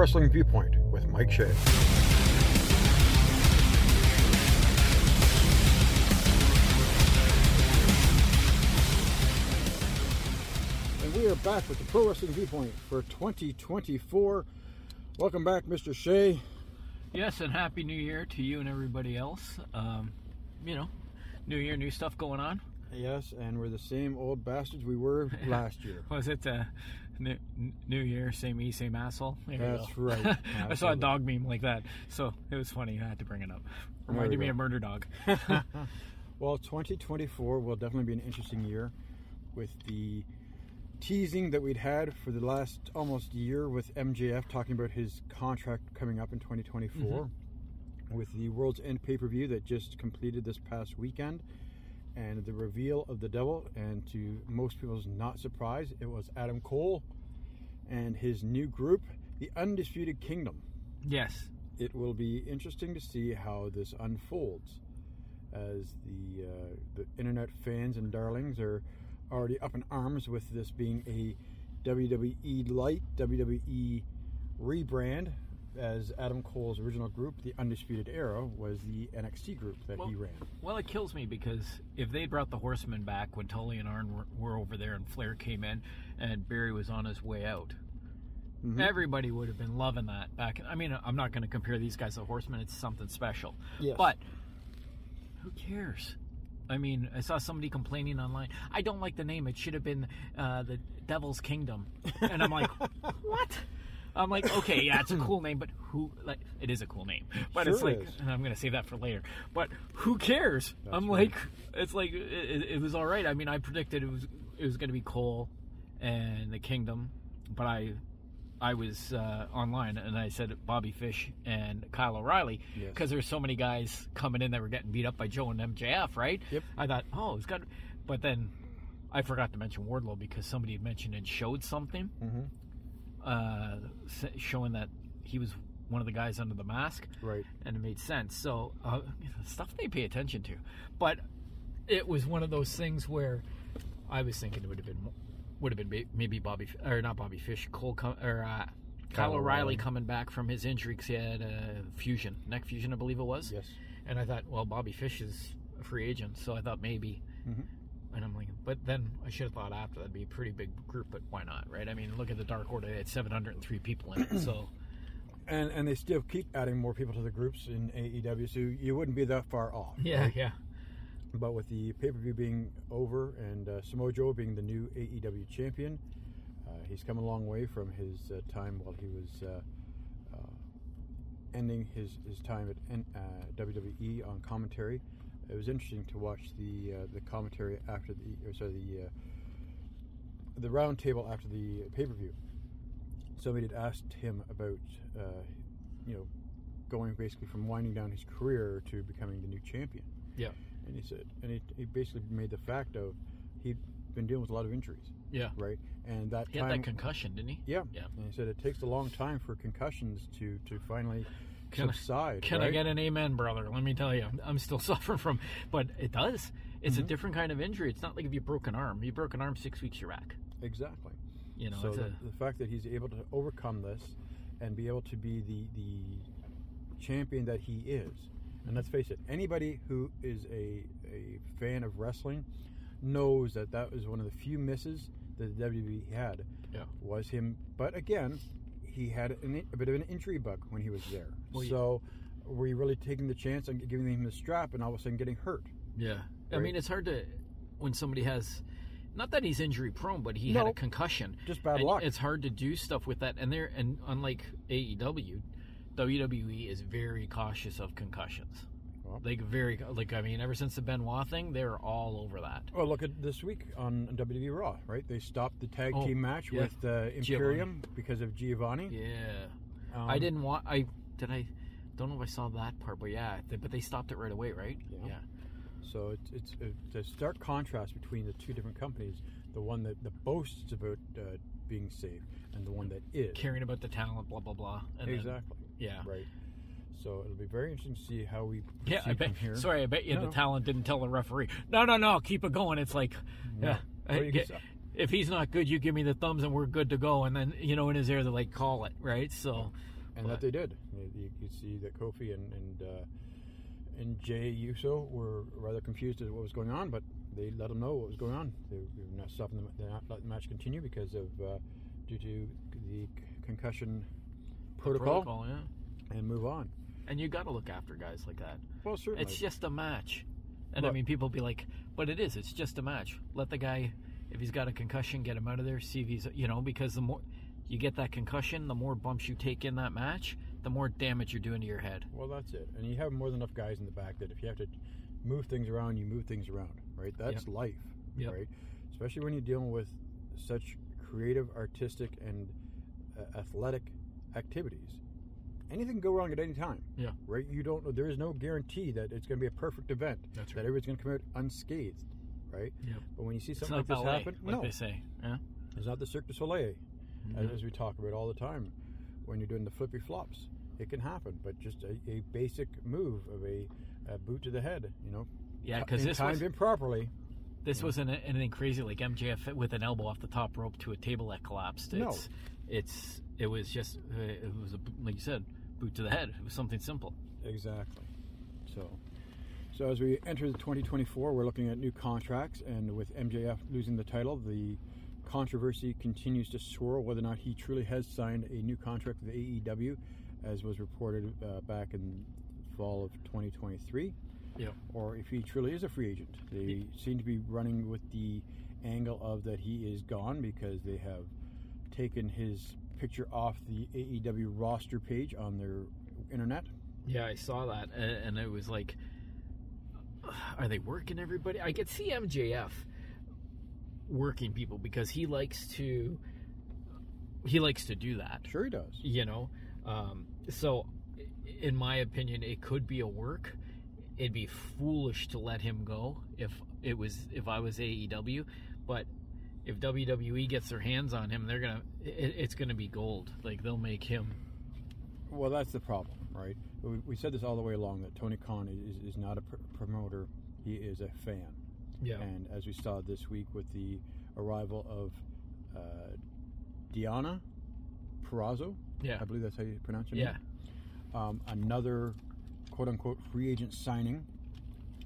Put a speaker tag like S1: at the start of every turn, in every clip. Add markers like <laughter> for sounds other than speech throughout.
S1: Pro Wrestling Viewpoint with Mike Shea. And we are back with the Pro Wrestling Viewpoint for 2024. Welcome back, Mr. Shea.
S2: Yes, and happy New Year to you and everybody else. Um, you know, New Year, new stuff going on.
S1: Yes, and we're the same old bastards we were <laughs> last year.
S2: Was it uh, new, New Year, same me, same asshole? There
S1: That's right. <laughs>
S2: I saw a dog meme like that, so it was funny. I had to bring it up. Reminded me of Murder Dog. <laughs> <laughs>
S1: Well, 2024 will definitely be an interesting year with the teasing that we'd had for the last almost year with MJF talking about his contract coming up in 2024 mm-hmm. with the World's End pay per view that just completed this past weekend and the reveal of the devil. And to most people's not surprise, it was Adam Cole and his new group, the Undisputed Kingdom
S2: yes.
S1: it will be interesting to see how this unfolds as the uh, the internet fans and darlings are already up in arms with this being a WWE light WWE rebrand as Adam Cole's original group the Undisputed Era was the NXT group that he ran
S2: Well, it kills me because if they brought the Horsemen back when Tully and Arn were, were over there and Flair came in and Barry was on his way out,
S1: Mhm.
S2: everybody would have been loving that back. I mean, I'm not going to compare these guys to Horsemen; it's something special.
S1: Yes.
S2: But who cares? I mean, I saw somebody complaining online. I don't like the name. It should have been uh, the Devil's Kingdom, and I'm like, <laughs> what? I'm like, okay, yeah, it's a <laughs> cool name, but who? Like, it is a cool name, but it's like,
S1: is.
S2: I'm gonna save that for later. But who cares?
S1: That's
S2: I'm
S1: right.
S2: like, it's like it, it- was all right. I mean, I predicted it was it was gonna be Cole and the Kingdom, but I I was uh, online and I said Bobby Fish and Kyle O'Reilly
S1: Yes.
S2: because there's so many guys coming in that were getting beat up by Joe and MJF, right?
S1: Yep.
S2: I thought, oh, it's got, but then I forgot to mention Wardlow because somebody had mentioned and showed something
S1: Mhm.
S2: Uh, showing that he was one of the guys under the mask,
S1: right
S2: and it made sense. So uh, <laughs> stuff they pay attention to, but it was one of those things where I was thinking it would have been would have been maybe Bobby or not Bobby Fish, Cole com- or uh, Kyle
S1: Kyle
S2: O'Reilly coming back from his injury because he had a fusion, neck fusion, I believe it was.
S1: yes
S2: And I thought, well, Bobby Fish is a free agent, so I thought maybe.
S1: Mhm.
S2: And I'm like, but then I should have thought after that'd be a pretty big group, but why not, right? I mean, look at the Dark Order; they had 703 people in it, so <clears throat>
S1: and and they still keep adding more people to the groups in AEW so you wouldn't be that far off
S2: yeah,
S1: right?
S2: yeah,
S1: But with the pay per view being over and uh, Samoa Joe being the new AEW champion, uh, he's come a long way from his uh, time while he was uh, uh, ending his, his time at N- uh, WWE on commentary. It was interesting to watch the uh, the commentary after the or sorry the uh, the round table after the pay per view. Somebody had asked him about uh, you know going basically from winding down his career to becoming the new champion.
S2: yeah,
S1: And he said, and he, he basically made the fact of he'd been dealing with a lot of injuries,
S2: yeah.
S1: right? And that
S2: He
S1: time,
S2: had that concussion, didn't he?
S1: yeah,
S2: Yeah.
S1: And he said it takes a long time for concussions to to finally
S2: Can I- Can
S1: right?
S2: I get an amen, brother? Let me tell you, I'm, I'm still <laughs> suffering from, but it does. It's
S1: Mm-hmm.
S2: a different kind of injury. It's not like if you broke an arm. You broke an arm, six weeks you're back.
S1: exactly?
S2: You know,
S1: so the,
S2: a,
S1: the fact that he's able to overcome this and be able to be the the champion that he is, and let's face it, anybody who is a a fan of wrestling knows that that was one of the few misses that the WWE had.
S2: Yeah.
S1: was him. But again, he had an, a bit of an injury bug when he was there.
S2: Well, yeah.
S1: so were you really taking the chance on giving him the strap and all of a sudden getting hurt?
S2: yeah. I mean, it's hard to when somebody has. Not that he's injury prone, but he had a concussion.
S1: Just bad
S2: And
S1: luck.
S2: It's hard to do stuff with that, and they're and unlike AEW, WWE is very cautious of concussions.
S1: Well.
S2: Like very like I mean, ever since the Benoit thing, they're all over that.
S1: Well, look at this week on WWE Raw, right? They stopped the tag
S2: Oh,
S1: team match
S2: yeah.
S1: with uh, Imperium because of Giovanni.
S2: Yeah.
S1: Um,
S2: I didn't want. I did. I don't know if I saw that part, but yeah. th- But they stopped it right away, right?
S1: Yeah. So it's it's it's a stark contrast between the two different companies. The one that, that boasts about uh, being safe, and the one that is.
S2: Caring about the talent, blah blah blah. And then-
S1: exactly.
S2: yeah.
S1: Right. So it'll be very interesting to see how we
S2: Yeah. I
S1: proceed
S2: bet.
S1: from here.
S2: Sorry, I bet you
S1: No,
S2: the talent didn't tell the referee. No, no, no. Keep it going. It's like,
S1: No.
S2: yeah. Get- if he's not good, you give me the thumbs and we're good to go. And then you know in his ear they're like, call it, right? So,
S1: and
S2: But-
S1: that they did. You, you could see that Kofi and and uh, and Jey Uso were rather confused as to what was going on, but they let them know what was going on. They were not stopping the, they're not letting the match continue because of uh, due to the concussion protocol,
S2: protocol, yeah.
S1: and move on.
S2: And you got to look after guys like that.
S1: Well, certainly.
S2: It's just a match. And I mean, people be like, but it is. It's just a match. Let the guy, if he's got a concussion, get him out of there. See if he's, you know, because the more you get that concussion, the more bumps you take in that match, the more damage you're doing to your head.
S1: Well, that's it. And you have more than enough guys in the back that if you have to move things around, you move things around, right? That's life,
S2: Yep.
S1: right? Especially when you're dealing with such creative, artistic, and uh, athletic activities. Anything can go wrong at any time.
S2: Yeah.
S1: Right? You don't know. There is no guarantee that it's going to be a perfect event.
S2: That's
S1: That everybody's going to come out unscathed, right?
S2: Yep.
S1: But when you see something like this happen,
S2: like
S1: no,
S2: they say. Yeah.
S1: it's not the Cirque du Soleil as,
S2: Mhm.
S1: as we talk about all the time when you're doing the flippy flops. It can happen, but just a, a basic move of a, a boot to the head, you know,
S2: Yeah, because this
S1: timed
S2: was
S1: improperly.
S2: this wasn't anything crazy like MJF with an elbow off the top rope to a table that collapsed.
S1: No.
S2: It's it's it was just uh, it was a, like you said, boot to the head. It was something simple.
S1: Exactly. So, so as we enter the 2024, we're looking at new contracts, and with MJF losing the title, the controversy continues to swirl whether or not he truly has signed a new contract with AEW, as was reported uh, back in fall of 2023.
S2: Yep.
S1: or if he truly is a free agent. They seem to be running with the angle of that he is gone because they have taken his picture off the AEW roster page on their internet.
S2: Yeah, I saw that, and it was like, are they working everybody? I could see MJF working people because he likes to he likes to do that.
S1: Sure, he does.
S2: You know, um, so in my opinion, it could be a work. It'd be foolish to let him go if it was if I was AEW, but if WWE gets their hands on him, they're gonna it, it's gonna be gold. Like they'll make him.
S1: Well, that's the problem, right? We, we said this all the way along that Tony Khan is, is not a pr- promoter; he is a fan.
S2: Yeah.
S1: And as we saw this week with the arrival of uh, Deonna Purrazzo,
S2: Yeah.
S1: I believe that's how you pronounce it.
S2: Yeah.
S1: um, another quote unquote free agent signing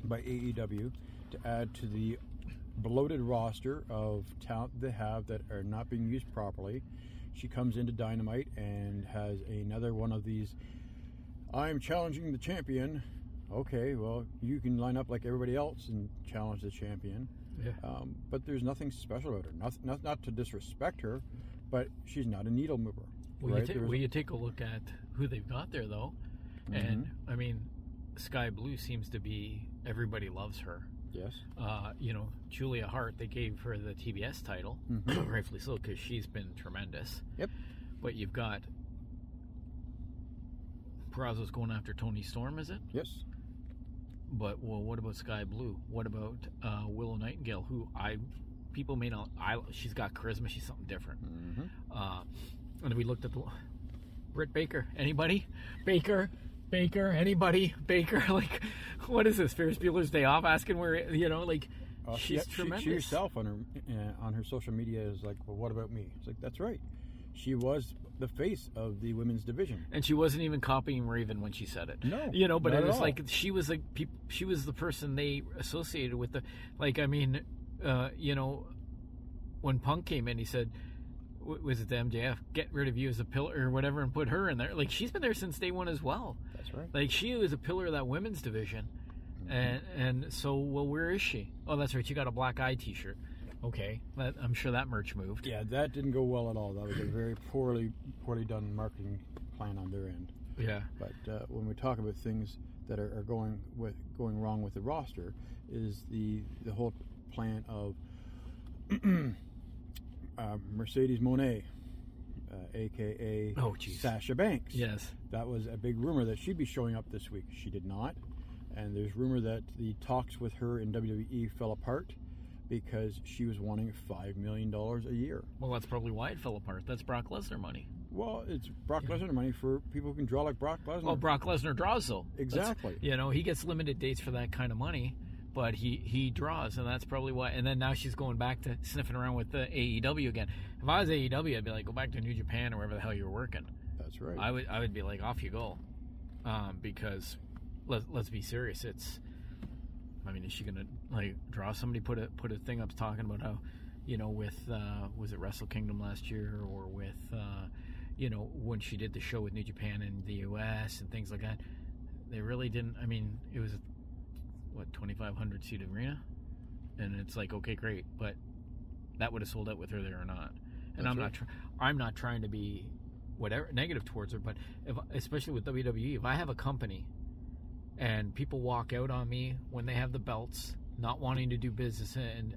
S1: by AEW to add to the bloated roster of talent they have that are not being used properly. She comes into Dynamite and has another one of these I'm challenging the champion. Okay, well, you can line up like everybody else and challenge the champion.
S2: Yeah.
S1: Um, but there's nothing special about her. Not, not, not to disrespect her, but she's not a needle mover.
S2: Well,
S1: right?
S2: you, ta- you take a look at who they've got there, though, and I mean, Skye Blue seems to be everybody loves her.
S1: Yes.
S2: Uh, you know, Julia Hart, they gave her the TBS title,
S1: Mhm. <clears throat>
S2: rightfully so, because she's been tremendous.
S1: Yep.
S2: But you've got Purrazzo's going after Toni Storm, is it?
S1: Yes.
S2: But well, what about Skye Blue? What about uh, Willow Nightingale, who I people may not. I she's got charisma. She's something different.
S1: hmm
S2: Uh, and we looked at the Britt Baker. Anybody? Baker, Baker. Anybody? <laughs> Baker. <laughs> Like, what is this? Ferris Bueller's Day Off? Asking where you know, like,
S1: Uh,
S2: she's
S1: she-
S2: tremendous.
S1: She, herself on her uh, on her social media is like, well, what about me? It's like that's right. She was the face of the women's division.
S2: and she wasn't even copying Raven when she said it.
S1: No,
S2: you know, but it was
S1: all.
S2: like she was like she was the person they associated with the like. I mean, uh, you know, when Punk came in, he said. Was it the MJF? Get rid of you as a pillar or whatever, and put her in there. Like she's been there since day one as well.
S1: That's right.
S2: Like she was a pillar of that women's division,
S1: Mm-hmm.
S2: and and so well, where is she? Oh, that's right. She got a black eye T-shirt. Okay, that, I'm sure that merch moved.
S1: Yeah, that didn't go well at all. That was a very poorly poorly done marketing plan on their end.
S2: Yeah,
S1: But uh, when we talk about things that are, are going with going wrong with the roster, is the the whole plan of <clears throat> uh, Mercedes Moné, uh, aka
S2: Oh.
S1: Sasha Banks.
S2: yes,
S1: That was a big rumor that she'd be showing up this week. She did not. And there's rumor that the talks with her in WWE fell apart because she was wanting $5 million a year.
S2: well, that's probably why it fell apart. That's Brock Lesnar money.
S1: Well, it's Brock Lesnar money for people who can draw like Brock Lesnar.
S2: Well, Brock Lesnar draws though. That's-
S1: Exactly.
S2: you know, he gets limited dates for that kind of money, but he he draws, and that's probably why. And then now she's going back to sniffing around with the AEW again. If I was AEW, I'd be like, go back to New Japan or wherever the hell you're working.
S1: That's right.
S2: I would I would be like, off you go, um, because let let's be serious. It's, I mean, is she gonna like draw somebody? Put a put a thing up talking about how, you know, with uh, was it Wrestle Kingdom last year or with, uh, you know, when she did the show with New Japan in the U.S. and things like that. They really didn't. I mean, it was what 2,500 seat arena, and it's like okay, great, but that would have sold out with her there or not. And
S1: That's
S2: I'm
S1: right.
S2: not. Tr- I'm not trying to be whatever negative towards her, but if especially with WWE, if I have a company and people walk out on me when they have the belts, not wanting to do business and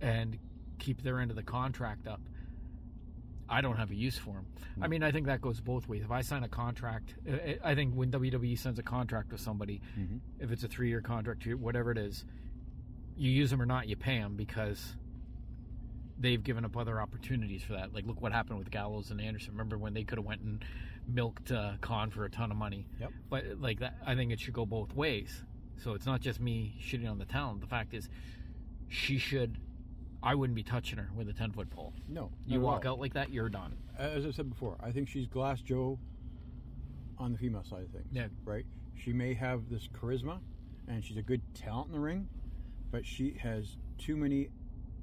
S2: and keep their end of the contract up, I don't have a use for them. I mean, I think that goes both ways. If I sign a contract, I- I think when WWE sends a contract with somebody,
S1: Mhm.
S2: if it's a three-year contract, whatever it is, you use them or not, you pay them because they've given up other opportunities for that. Like, look what happened with Gallows and Anderson. Remember when they could have went and milked uh, Khan for a ton of money?
S1: Yep.
S2: But like that, I think it should go both ways. So it's not just me shitting on the talent. The fact is, she should. I wouldn't be touching her with a ten foot pole.
S1: No.
S2: You walk out like that, you're done.
S1: As I said before, I think she's Glass Joe on the female side of things.
S2: Yeah.
S1: Right? She may have this charisma and she's a good talent in the ring, but she has too many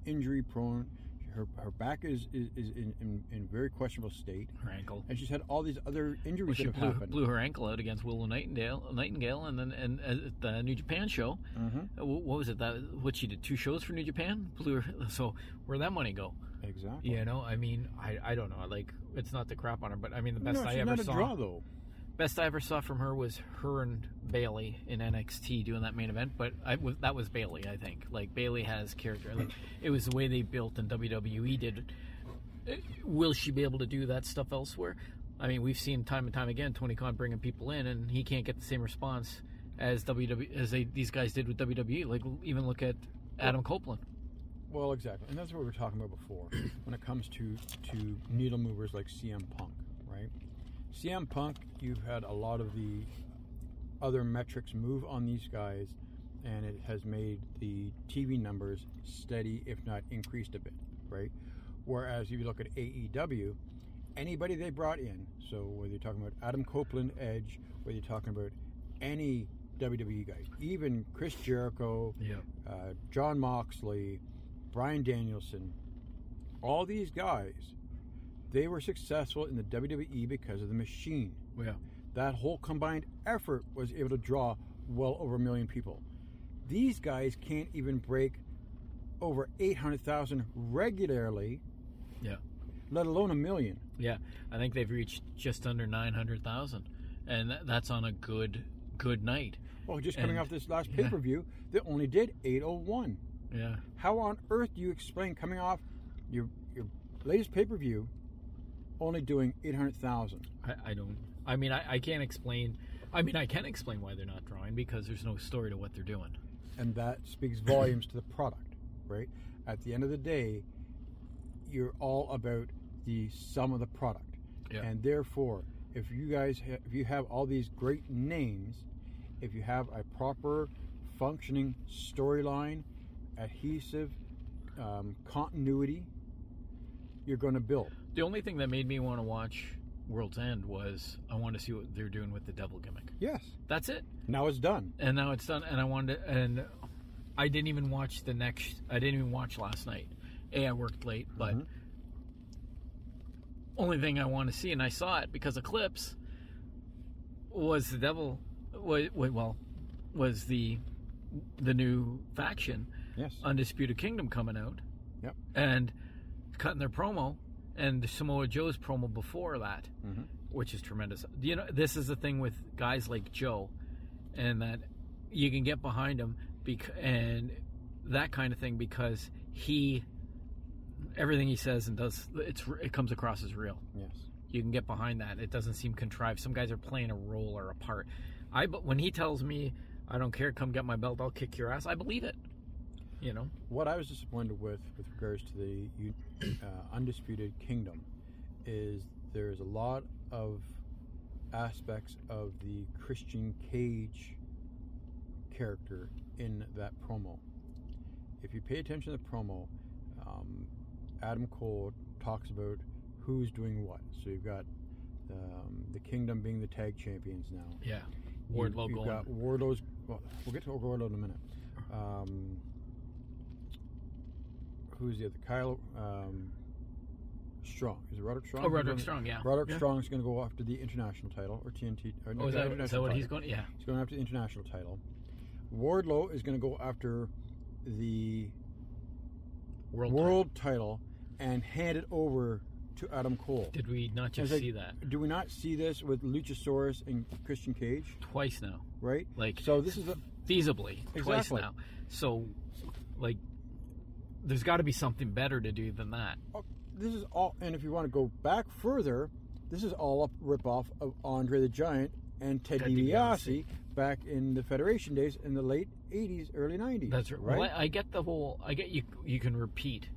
S1: injury prone. Her, her back is, is, is in, in, in very questionable state.
S2: Her ankle.
S1: And she's had all these other injuries
S2: Well, she
S1: that have
S2: blew,
S1: happened.
S2: blew her ankle out against Willow Nightingale, Nightingale, and then and at the New Japan show.
S1: Mhm.
S2: Uh, What was it? That what she did two shows for New Japan. Blew her. <laughs> So where'd that money go?
S1: Exactly.
S2: You know, I mean, I, I don't know. Like, it's not the crap on her, but I mean, the best
S1: no,
S2: I
S1: she's
S2: ever
S1: not a
S2: saw.
S1: draw, though.
S2: Best I ever saw from her was her and Bayley in NXT doing that main event, but I, was- that was Bayley, I think. Like Bayley has character. Like it was the way they built and WWE did. Uh, Will she be able to do that stuff elsewhere? I mean, we've seen time and time again Tony Khan bringing people in, and he can't get the same response as WWE as they, these guys did with WWE. Like even look at Adam Copeland.
S1: Well, exactly, and that's what we were talking about before. when it comes to to needle movers like CM Punk, right? CM Punk, you've had a lot of the other metrics move on these guys, and it has made the TV numbers steady, if not increased a bit, right? Whereas if you look at AEW, anybody they brought in, so whether you're talking about Adam Copeland, Edge, whether you're talking about any WWE guy, even Chris Jericho,
S2: Yeah.
S1: uh, Jon Moxley, Bryan Danielson, all these guys, they were successful in the WWE because of the machine.
S2: Oh, yeah.
S1: That whole combined effort was able to draw well over a million people. These guys can't even break over 800,000 regularly,
S2: Yeah.
S1: let alone a million.
S2: Yeah, I think they've reached just under nine hundred thousand, and that's on a good good night.
S1: Well, just coming
S2: And-
S1: off this last pay per view, they only did 801.
S2: Yeah,
S1: How on earth do you explain coming off your your latest pay per view only doing 800,000?
S2: I, I don't. I mean, I, I can't explain. I mean, I can explain why they're not drawing because there's no story to what they're doing.
S1: and that speaks volumes to the product, right? At the end of the day, you're all about the sum of the product,
S2: Yeah.
S1: and therefore, if you guys, ha- if you have all these great names, if you have a proper functioning storyline, adhesive um, continuity, you're going to build.
S2: The only thing that made me want to watch World's End was I wanted to see what they're doing with the devil gimmick.
S1: Yes.
S2: That's it.
S1: Now it's done.
S2: And now it's done. And I wanted to, and I didn't even watch the next. I didn't even watch last night. A, I worked late, but
S1: Mhm.
S2: only thing I want to see, and I saw it because Eclipse was the devil. Wait, wa- Well, was the the new faction
S1: Yes.
S2: Undisputed Kingdom coming out.
S1: Yep.
S2: And cutting their promo and Samoa Joe's promo before that,
S1: Mhm.
S2: which is tremendous. You know, this is the thing with guys like Joe, and that you can get behind him bec- and that kind of thing because he everything he says and does it's it comes across as real
S1: Yes.
S2: you can get behind that. It doesn't seem contrived. Some guys are playing a role or a part. I but when he tells me, "I don't care, come get my belt, I'll kick your ass," I believe it. You know,
S1: What I was disappointed with, with regards to the uh, undisputed kingdom, is there's a lot of aspects of the Christian Cage character in that promo. If you pay attention to the promo, um, Adam Cole talks about who's doing what. So you've got um, the Kingdom being the tag champions now.
S2: Yeah.
S1: You-
S2: Wardlow
S1: You've
S2: going.
S1: got Wardlow's. Well, we'll get to Wardlow in a minute. Um, who's the other? Kyle um, Strong. Is it Roderick Strong?
S2: Oh, Roderick Strong, yeah.
S1: Roderick
S2: Yeah.
S1: Strong's going to go after the international title or TNT. Or
S2: Oh, is that, is that what he's
S1: title.
S2: going? Yeah.
S1: He's going after the international title. Wardlow is going to go after the
S2: World.
S1: world title and hand it over to Adam Cole.
S2: Did we not just
S1: like,
S2: see that
S1: Do we not see this with Luchasaurus and Christian Cage?
S2: twice now?
S1: Right.
S2: Like
S1: So this is a
S2: feasibly twice now. So, like, there's got to be something better to do than that.
S1: oh, this is all. And if you want to go back further, this is all a ripoff of Andre the Giant and Ted
S2: Ted
S1: DiBiase back in the Federation days in the late '80s, early '90s.
S2: That's
S1: right.
S2: Well, I, I get the whole. I get you. You can repeat,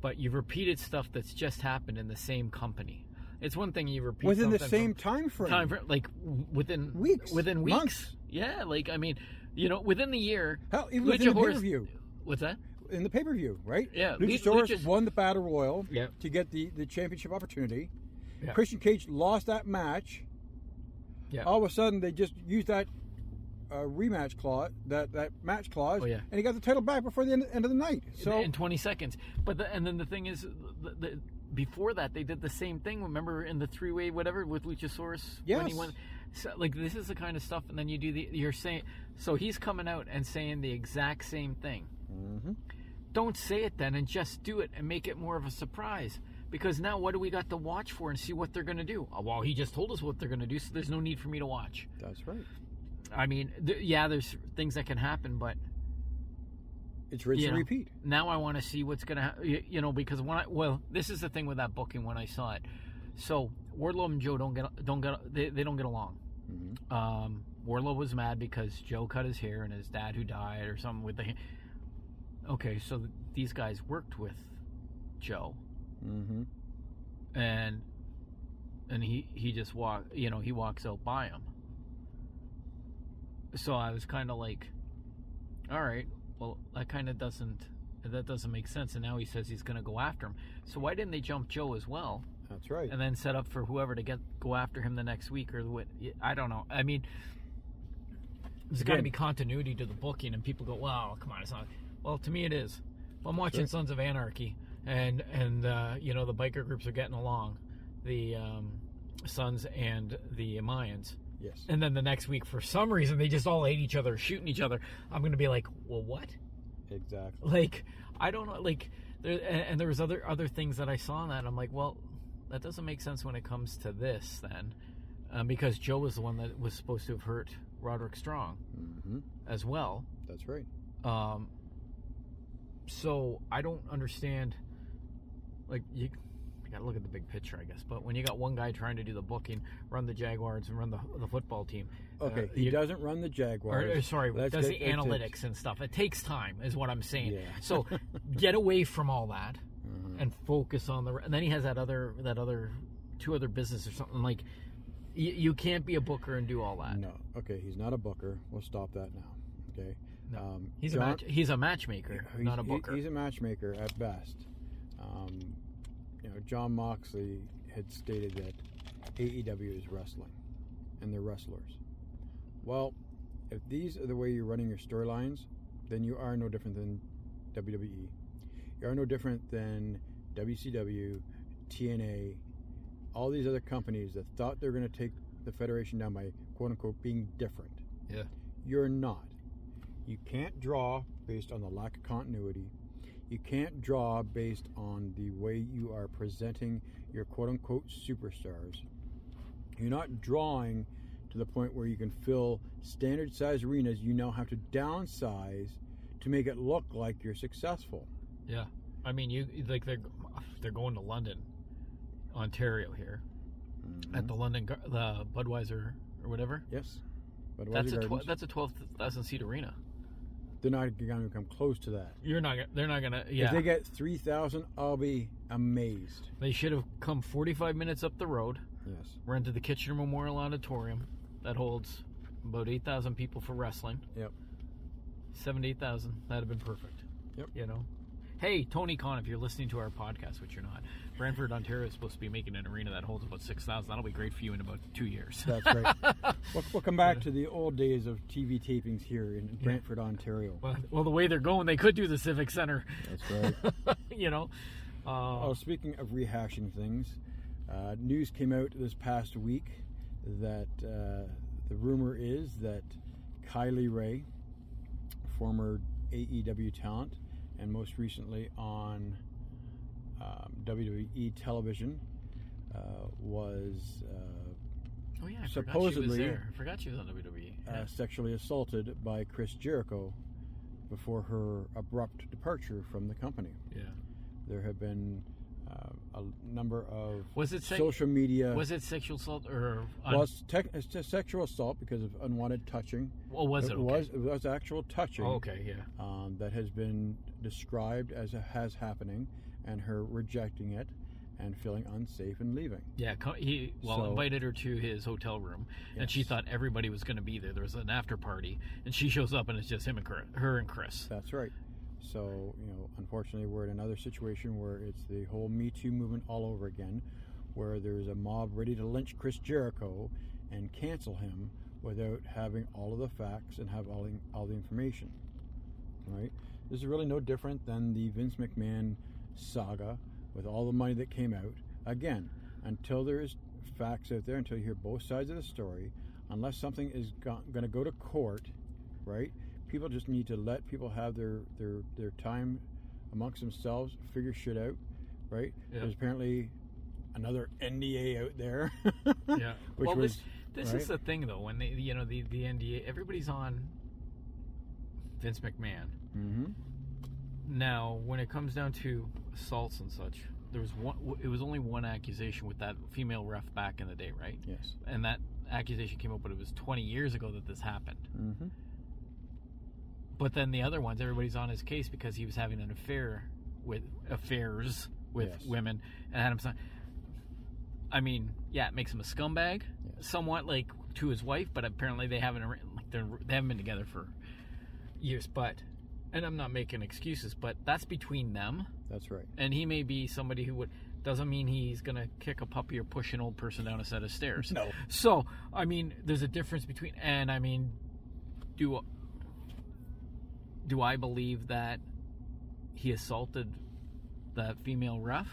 S2: but you've repeated stuff that's just happened in the same company. It's one thing you repeat
S1: Within the same time frame.
S2: time frame, like within
S1: Weeks,
S2: within weeks.
S1: months.
S2: Yeah, like I mean, you know, within the year.
S1: Hell, even within
S2: Horse-. What's that?
S1: In the pay per view, right?
S2: Yeah,
S1: Luchasaurus
S2: Luchas-
S1: won the battle royal
S2: Yeah.
S1: to get the, the championship opportunity.
S2: Yeah.
S1: Christian Cage lost that match.
S2: Yeah.
S1: All of a sudden, they just used that uh, rematch clause, that, that match clause,
S2: Oh, yeah.
S1: and he got the title back before the end, end of the night. So
S2: in 20 seconds. But the, and then the thing is, the, the, before that they did the same thing. Remember in the three way whatever with Luchasaurus when he
S1: Yes.
S2: went. So, like this is the kind of stuff, and then you do the. You're saying so he's coming out and saying the exact same thing.
S1: Mhm.
S2: Don't say it then, and just do it and make it more of a surprise. Because now, what do we got to watch for and see what they're going to do? Oh, well, he just told us what they're going to do, so there's no need for me to watch.
S1: that's right.
S2: I mean, th- yeah, there's things that can happen, but
S1: It's rinse and
S2: know,
S1: repeat.
S2: Now I want to see what's gonna, ha- you, you know, because when I well, this is the thing with that booking when I saw it. So Wardlow and Joe don't get don't get they, they don't get along.
S1: Mhm.
S2: Um, Wardlow was mad because Joe cut his hair and his dad who died or something with the. Okay, so these guys worked with Joe
S1: Mm-hmm.
S2: and and he he just walk you know he walks out by him. So I was kind of like, all right, well that kind of doesn't that doesn't make sense. And now he says he's going to go after him. So why didn't they jump Joe as well,
S1: That's right.
S2: and then set up for whoever to get go after him the next week or what? I don't know. I mean, there's got to be continuity to the booking, and people go, "Wow, come on, it's not." Well, to me, it is. If I'm watching
S1: Sure.
S2: Sons of Anarchy, and and uh, you know the biker groups are getting along, the um, Sons and the Mayans,
S1: yes.
S2: and then the next week, for some reason, they just all hate each other, shooting each other. I'm going to be like, "Well, what?"
S1: Exactly.
S2: like I don't know like there and, and there was other other things that I saw in that and I'm like well that doesn't make sense when it comes to this then um, because Joe was the one that was supposed to have hurt Roderick Strong
S1: Mm-hmm.
S2: as well
S1: That's right.
S2: um, so I don't understand like you you gotta look at the big picture I guess but when you got one guy trying to do the booking run the Jaguars and run the, the football team
S1: Okay,
S2: uh,
S1: he
S2: you-
S1: doesn't run the Jaguars.
S2: or sorry,
S1: Let's
S2: does the analytics and stuff. It takes time, is what I'm saying.
S1: Yeah.
S2: So <laughs> get away from all that
S1: Mhm.
S2: and focus on the. And then he has that other, that other, two other business or something like. You, you can't be a booker and do all that.
S1: No. Okay, he's not a booker. We'll stop that now. Okay. Um,
S2: He's
S1: John-
S2: a match, he's a matchmaker,
S1: He's-
S2: not a booker.
S1: he's a matchmaker at best. Um, you know, Jon Moxley had stated that AEW is wrestling, and they're wrestlers. Well, if these are the way you're running your storylines, then you are no different than WWE. You are no different than WCW, TNA, all these other companies that thought they were going to take the federation down by quote unquote being different.
S2: Yeah.
S1: You're not. You can't draw based on the lack of continuity. You can't draw based on the way you are presenting your quote unquote superstars. You're not drawing to the point where you can fill standard size arenas. You now have to downsize to make it look like you're successful.
S2: yeah. I mean, you like they're they're going to London, Ontario here mm-hmm. at the London the Budweiser or whatever.
S1: yes, but
S2: That's a tw- that's a twelve thousand seat arena.
S1: They're not going to come close to that.
S2: You're not. They're not gonna. Yeah.
S1: If they get three thousand, I'll be amazed.
S2: They should have come 45 minutes up the road,
S1: Yes.
S2: rented the Kitchener Memorial Auditorium that holds about 8,000 people for wrestling.
S1: Yep.
S2: Seventy-eight thousand. That'd have been perfect.
S1: Yep.
S2: You know. Hey, Tony Khan, if you're listening to our podcast, which you're not, Brantford, Ontario is supposed to be making an arena that holds about six thousand. That'll be great for you in about two years.
S1: That's great. <laughs> we'll, we'll come back to the old days of TV tapings here in Brantford, Ontario.
S2: well, well, the way they're going, they could do the Civic Center.
S1: That's right. <laughs>
S2: you know. Uh,
S1: Oh, speaking of rehashing things, uh, news came out this past week that uh, the rumor is that Kylie Rae, former AEW talent, and most recently on um, WWE television, uh, was uh,
S2: oh yeah, I forgot she was
S1: supposedly,
S2: there. I forgot she was on WWE.
S1: uh, sexually assaulted by Chris Jericho before her abrupt departure from the company.
S2: yeah.
S1: There have been uh, a number of
S2: Was it
S1: social media.
S2: Was it sexual assault or? Un-
S1: well, it's, tech, it's just sexual assault because of unwanted touching.
S2: well, was it?
S1: it
S2: okay?
S1: was it was actual touching
S2: Oh, okay, yeah.
S1: um, that has been described as a, has happening, and her rejecting it and feeling unsafe and leaving.
S2: Yeah, he well
S1: So-
S2: invited her to his hotel room, and she thought everybody was going to be there. There was an after party, and she shows up, and it's just him and Chris, her and Chris.
S1: That's right. So you know, unfortunately, we're in another situation where it's the whole Me Too movement all over again, where there's a mob ready to lynch Chris Jericho and cancel him without having all of the facts and have all the, all the information. Right? This is really no different than the Vince McMahon saga with all the money that came out. Again, until there is facts out there, until you hear both sides of the story, unless something is going to go to court, right? People just need to let people have their their their time amongst themselves, figure shit out, right?
S2: Yeah.
S1: There's apparently another NDA out there.
S2: Yeah. <laughs>
S1: Which
S2: well,
S1: was
S2: this this
S1: right?
S2: is the thing though. When they, you know, the the NDA, everybody's on Vince McMahon.
S1: hmm
S2: Now, when it comes down to assaults and such, there was one. It was only one accusation with that female ref back in the day, right?
S1: Yes.
S2: And that accusation came up, but it was 20 years ago that this happened.
S1: hmm
S2: But then the other ones, everybody's on his case because he was having an affair with affairs with
S1: Yes.
S2: women and had him sign. I mean, yeah, it makes him a scumbag,
S1: Yes.
S2: somewhat like to his wife, but apparently they haven't like they're, they haven't been together for years. But and I'm not making excuses, but that's between them.
S1: That's right.
S2: And he may be somebody who would doesn't mean he's gonna kick a puppy or push an old person down a set of stairs.
S1: No.
S2: So I mean, there's a difference between, and I mean, do do I believe that he assaulted that female ref?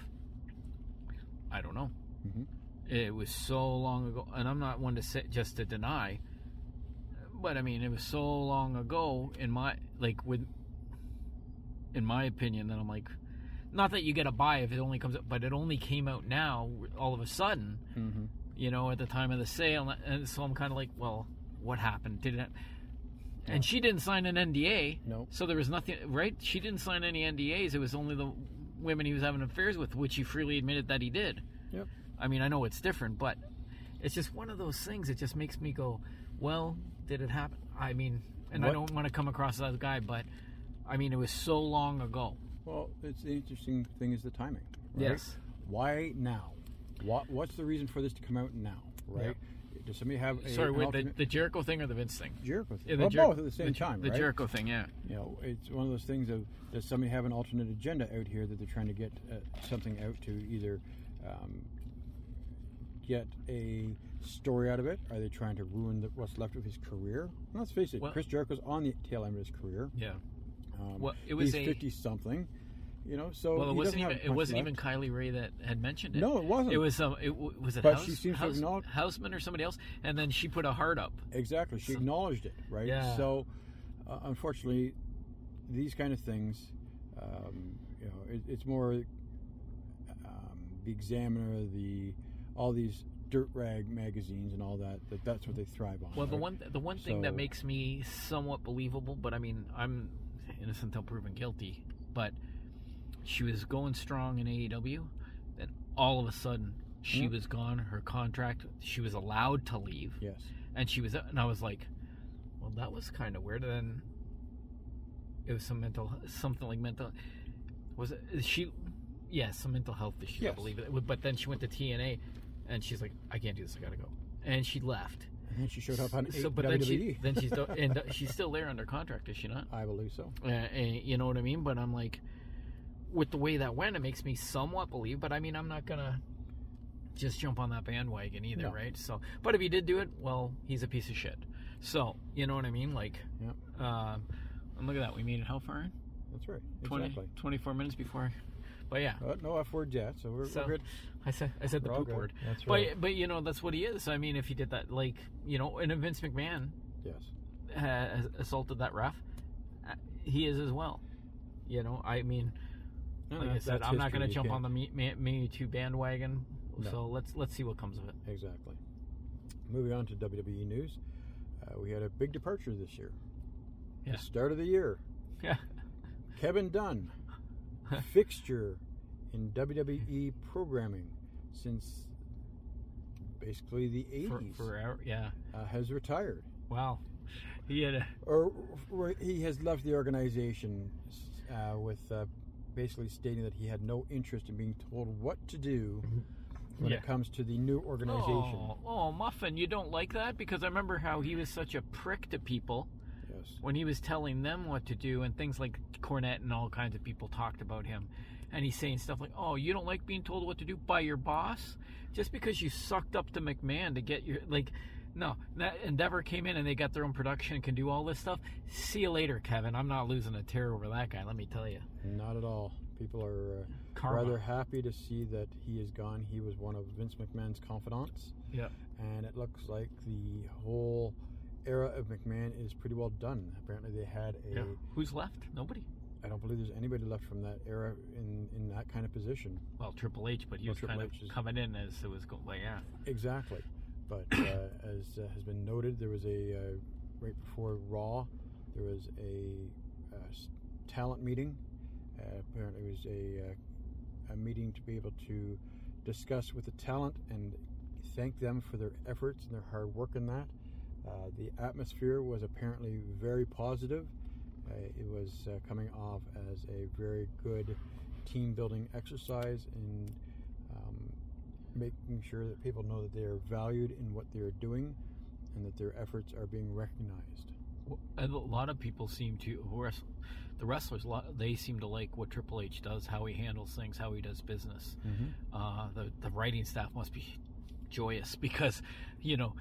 S2: I don't know.
S1: hmm
S2: It was so long ago, and I'm not one to say just to deny. But I mean, it was so long ago in my like with, in my opinion, that I'm like, not that you get a buy if it only comes out, but it only came out now all of a sudden
S1: hmm
S2: you know, at the time of the sale. And so I'm kind of like, well, what happened? Did it? And she didn't sign an NDA.
S1: No.
S2: So there was nothing, right? She didn't sign any NDAs. It was only the women he was having affairs with, which he freely admitted that he did.
S1: Yep.
S2: I mean, I know it's different, but it's just one of those things. It just makes me go, well, did it happen? I mean, and I don't want to come across as a guy, but I mean, it was so long ago.
S1: Well, it's the interesting thing is the timing. Right? Why now? What What's the reason for this to come out now? Right? Does somebody have a,
S2: Sorry, wait, the, the Jericho thing or the Vince thing?
S1: Jericho thing?
S2: Yeah, the
S1: well,
S2: Jer-
S1: both at the same
S2: the,
S1: time,
S2: The
S1: right?
S2: Jericho thing, yeah.
S1: you know, it's one of those things of does somebody have an alternate agenda out here that they're trying to get uh, something out to either um, get a story out of it? Are they trying to ruin the, what's left of his career? Let's face it,
S2: Well-
S1: Chris Jericho's on the tail end of his career.
S2: Yeah.
S1: Um,
S2: Well, it was
S1: he's fifty something, you know. So
S2: Well, it wasn't even it wasn't
S1: left.
S2: even Kylie Rae that had mentioned it.
S1: No, it wasn't.
S2: It was um, it w- was it
S1: But
S2: House,
S1: she seems to acknowledge-
S2: Houseman or somebody else, and then she put a heart up.
S1: Exactly. She
S2: So-
S1: acknowledged it, right?
S2: Yeah.
S1: So, uh, unfortunately, these kind of things, um, you know, it, it's more um, the Examiner, the all these dirt rag magazines and all that. That that's what they thrive on.
S2: Well, the one the one thing that makes me somewhat believable, but I mean, I'm innocent until proven guilty. But she was going strong in AEW, then all of a sudden she
S1: Yep.
S2: was gone. Her contract, she was allowed to leave,
S1: Yes.
S2: and she was, and I was like, well, that was kind of weird. And it was some mental, something like mental. Was it she? Yes, some mental health issue, I believe it. But then she went to TNA, and she's like, I can't do this. I gotta go, and she left.
S1: And then she showed up on
S2: so, but then she then she's do- and <laughs> she's still there under contract, is she not?
S1: I believe so.
S2: Uh, uh, you know what I mean? But I'm like, with the way that went, it makes me somewhat believe. But I mean, I'm not gonna just jump on that bandwagon either,
S1: No.
S2: right? So, but if he did do it, well, he's a piece of shit. So, you know what I mean? Like,
S1: Yep.
S2: um, and look at that. We made it how far in?
S1: That's right.
S2: 20,
S1: Exactly.
S2: 24 minutes before. But yeah,
S1: Uh, no F word yet, so we're,
S2: So,
S1: we're good.
S2: I said I said the
S1: We're
S2: poop word.
S1: That's right.
S2: but you know that's what he is. I mean, if he did that, like you know, and if Vince McMahon
S1: Yes.
S2: has assaulted that ref, uh, he is as well. You know, I mean,
S1: No,
S2: like I said, I'm not going to jump on the Me, Me, Me Too bandwagon.
S1: No.
S2: So let's let's see what comes of it.
S1: Exactly. Moving on to WWE news, uh, we had a big departure this year.
S2: Yeah.
S1: The start of the year, <laughs>
S2: Yeah,
S1: Kevin Dunn, <laughs> fixture in WWE programming since basically the
S2: for,
S1: 80s,
S2: forever. Yeah.
S1: uh, has retired.
S2: Wow. He had a
S1: Or, or he has left the organization uh, with uh, basically stating that he had no interest in being told what to do mm-hmm. when
S2: Yeah.
S1: it comes to the new organization.
S2: oh, oh muffin. You don't like that because I remember how he was such a prick to people
S1: Yes.
S2: when he was telling them what to do, and things like Cornette and all kinds of people talked about him. And he's saying stuff like, "Oh, you don't like being told what to do by your boss, just because you sucked up to McMahon to get your like." No, that Endeavor came in and they got their own production and can do all this stuff. See you later, Kevin. I'm not losing a tear over that guy. Let me tell you.
S1: Not at all. People are uh,
S2: Karma.
S1: rather happy to see that he is gone. He was one of Vince McMahon's confidants,
S2: Yep.
S1: and it looks like the whole era of McMahon is pretty well done. Apparently, they had a.
S2: Yeah. Who's left? Nobody.
S1: I don't believe there's anybody left from that era in in that kind of position.
S2: Well, Triple H, but he
S1: Well,
S2: was
S1: Triple
S2: kind
S1: H
S2: of
S1: is-
S2: coming in as it was going. Yeah.
S1: Exactly. But uh, as uh, has been noted, there was a uh, right before Raw, there was a talent meeting. Apparently, it was a a meeting to be able to discuss with the talent and thank them for their efforts and their hard work in that. Uh, the atmosphere was apparently very positive. Uh, it was uh, coming off as a very good team building exercise and um, making sure that people know that they are valued in what they are doing and that their efforts are being recognized.
S2: And a lot of people seem to who the wrestlers a lot- they seem to like what Triple H does, how he handles things, how he does business. Uh, the the writing staff must be joyous <laughs> because you know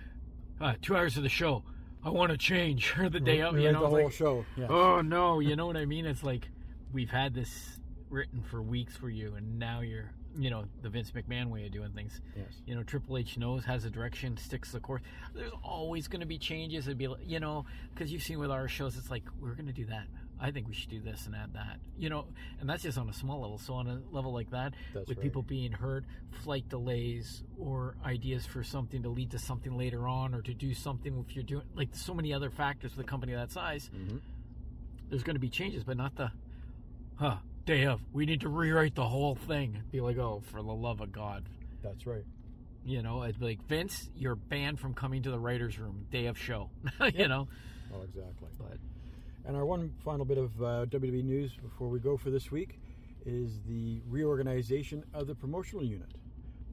S2: uh, two hours of the show. I want to change or <laughs> the day up. You know,
S1: the whole
S2: like,
S1: show. Yeah.
S2: oh no, you know what I mean? It's like we've had this written for weeks for you, and now you're you know the Vince McMahon way of doing things.
S1: Yes.
S2: You know, Triple H knows, has a direction, sticks the course. There's always going to be changes. It'd be, like- you know, because you've seen with our shows, it's like we're going to do that. I think we should do this and add that. You know, and that's just on a small level. So on a level like that,
S1: That's
S2: with
S1: right.
S2: people being hurt, flight delays, or ideas for something to lead to something later on, or to do something if you're doing like so many other factors with a company that size.
S1: Mhm.
S2: There's going to be changes, but not the, huh? Day of, we need to rewrite the whole thing. Be like, oh, for the love of God,
S1: That's right.
S2: you know, I'd be like, Vince, you're banned from coming to the writers' room day of show. <laughs> you know,
S1: Oh, exactly.
S2: but
S1: And our one final bit of uh, WWE news before we go for this week is the reorganization of the promotional unit.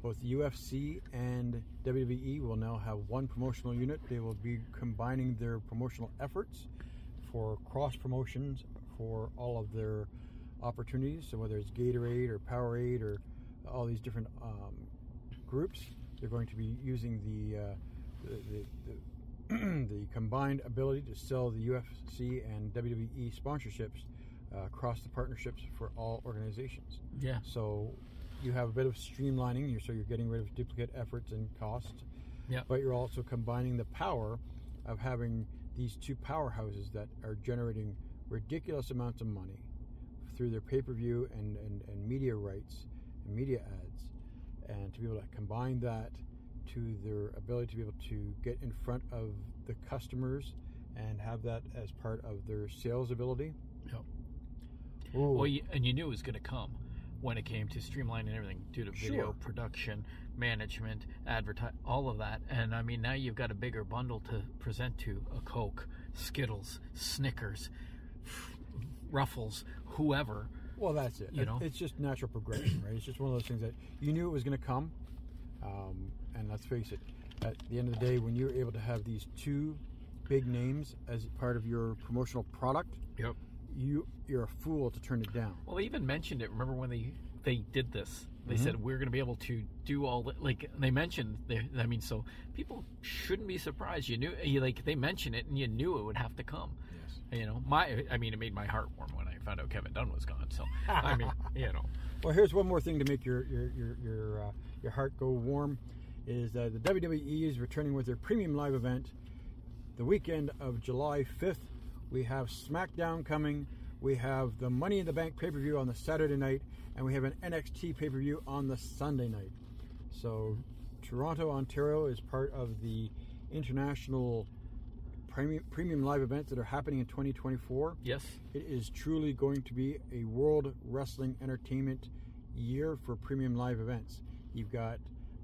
S1: Both the UFC and WWE will now have one promotional unit. They will be combining their promotional efforts for cross promotions for all of their opportunities. So whether it's Gatorade or Powerade or all these different um, groups, they're going to be using the uh, the, the, the, <clears throat> combined ability to sell the UFC and WWE sponsorships uh, across the partnerships for all organizations.
S2: yeah,
S1: So you have a bit of streamlining, you're, so you're getting rid of duplicate efforts and costs.
S2: Yeah.
S1: But you're also combining the power of having these two powerhouses that are generating ridiculous amounts of money through their pay-per-view and, and, and media rights and media ads, and to be able to combine that to their ability to be able to get in front of the customers and have that as part of their sales ability.
S2: Yep.
S1: Ooh.
S2: well, you, and you knew it was going to come when it came to streamlining everything due to video
S1: Sure.
S2: production, management, advertise, all of that. And I mean, now you've got a bigger bundle to present to a Coke, Skittles, Snickers, Ruffles, whoever.
S1: Well, that's it.
S2: You know?
S1: it's just natural progression, right? It's just one of those things that you knew it was going to come, um, and let's face it, at the end of the day, when you're able to have these two big names as part of your promotional product,
S2: Yep.
S1: you you're a fool to turn it down.
S2: Well, they even mentioned it. Remember when they they did this? They
S1: Mhm.
S2: said we're going to be able to do all the, like they mentioned. They, I mean, so people shouldn't be surprised. You knew, you, like they mentioned it, and you knew it would have to come.
S1: Yes.
S2: You know, my, I mean, it made my heart warm when I found out Kevin Dunn was gone. So, I mean, <laughs> you know,
S1: Well, here's one more thing to make your your your your, uh, your heart go warm, is that the WWE is returning with their premium live event, the weekend of July 5th. We have SmackDown coming. We have the Money in the Bank pay per view on the Saturday night, and we have an NXT pay per view on the Sunday night. So, Toronto, Ontario is part of the international premium premium live events that are happening in 2024.
S2: yes,
S1: It is truly going to be a world wrestling entertainment year for premium live events. You've got,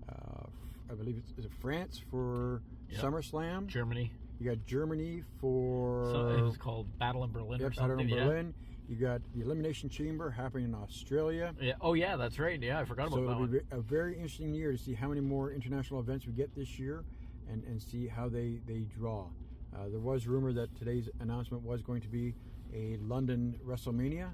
S1: uh, I believe it's is it France for
S2: Yep.
S1: SummerSlam.
S2: Germany.
S1: You got Germany for
S2: So it was called Battle in Berlin or
S1: yep. Battle in
S2: yeah.
S1: Berlin. You got the Elimination Chamber happening in Australia.
S2: Yeah. Oh yeah, that's right. Yeah, I forgot
S1: So
S2: about that So
S1: it'll
S2: one.
S1: be a very interesting year to see how many more international events we get this year, and, and see how they they draw. Uh, there was rumor that today's announcement was going to be a London WrestleMania.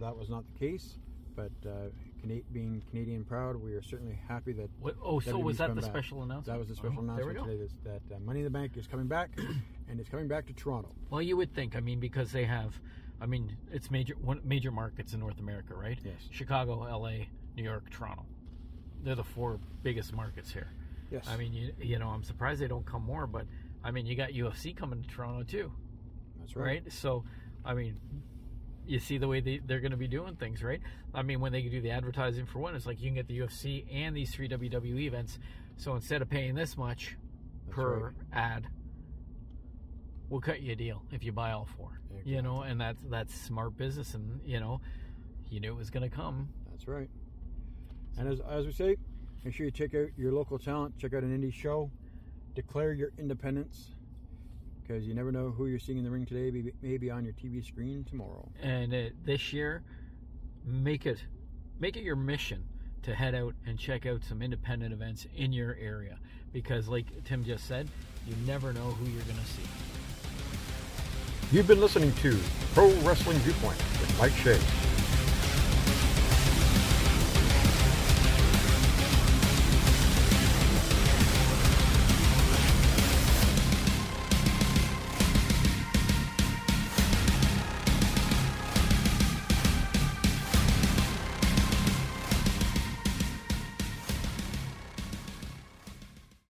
S1: That was not the case, but uh, Cana- being Canadian proud, we are certainly happy that
S2: What, oh, so was that the
S1: back.
S2: special announcement?
S1: that was the special
S2: Oh,
S1: announcement today. That uh, Money in the Bank is coming back, <clears throat> and it's coming back to Toronto.
S2: Well, you would think. I mean, because they have, I mean, it's major one, major markets in North America, right?
S1: Yes.
S2: Chicago, L.A., New York, Toronto. They're the four biggest markets here.
S1: Yes.
S2: I mean, you, you know, I'm surprised they don't come more, but I mean, you got UFC coming to Toronto too,
S1: that's
S2: right?
S1: right.
S2: So, I mean, you see the way they, they're going to be doing things, right? I mean, when they do the advertising for one, it's like you can get the UFC and these three WWE events. So instead of paying this much
S1: That's
S2: per
S1: right.
S2: ad, we'll cut you a deal if you buy all four. You know, and that's that's smart business, and you know, you knew it was going to come.
S1: That's right. And as, as we say, make sure you check out your local talent, check out an indie show, declare your independence, because you never know who you're seeing in the ring today, maybe, maybe on your TV screen tomorrow.
S2: And uh, this year, make it make it your mission to head out and check out some independent events in your area, because like Tim just said, you never know who you're going to see.
S1: You've been listening to Pro Wrestling Viewpoint with Mike Shea.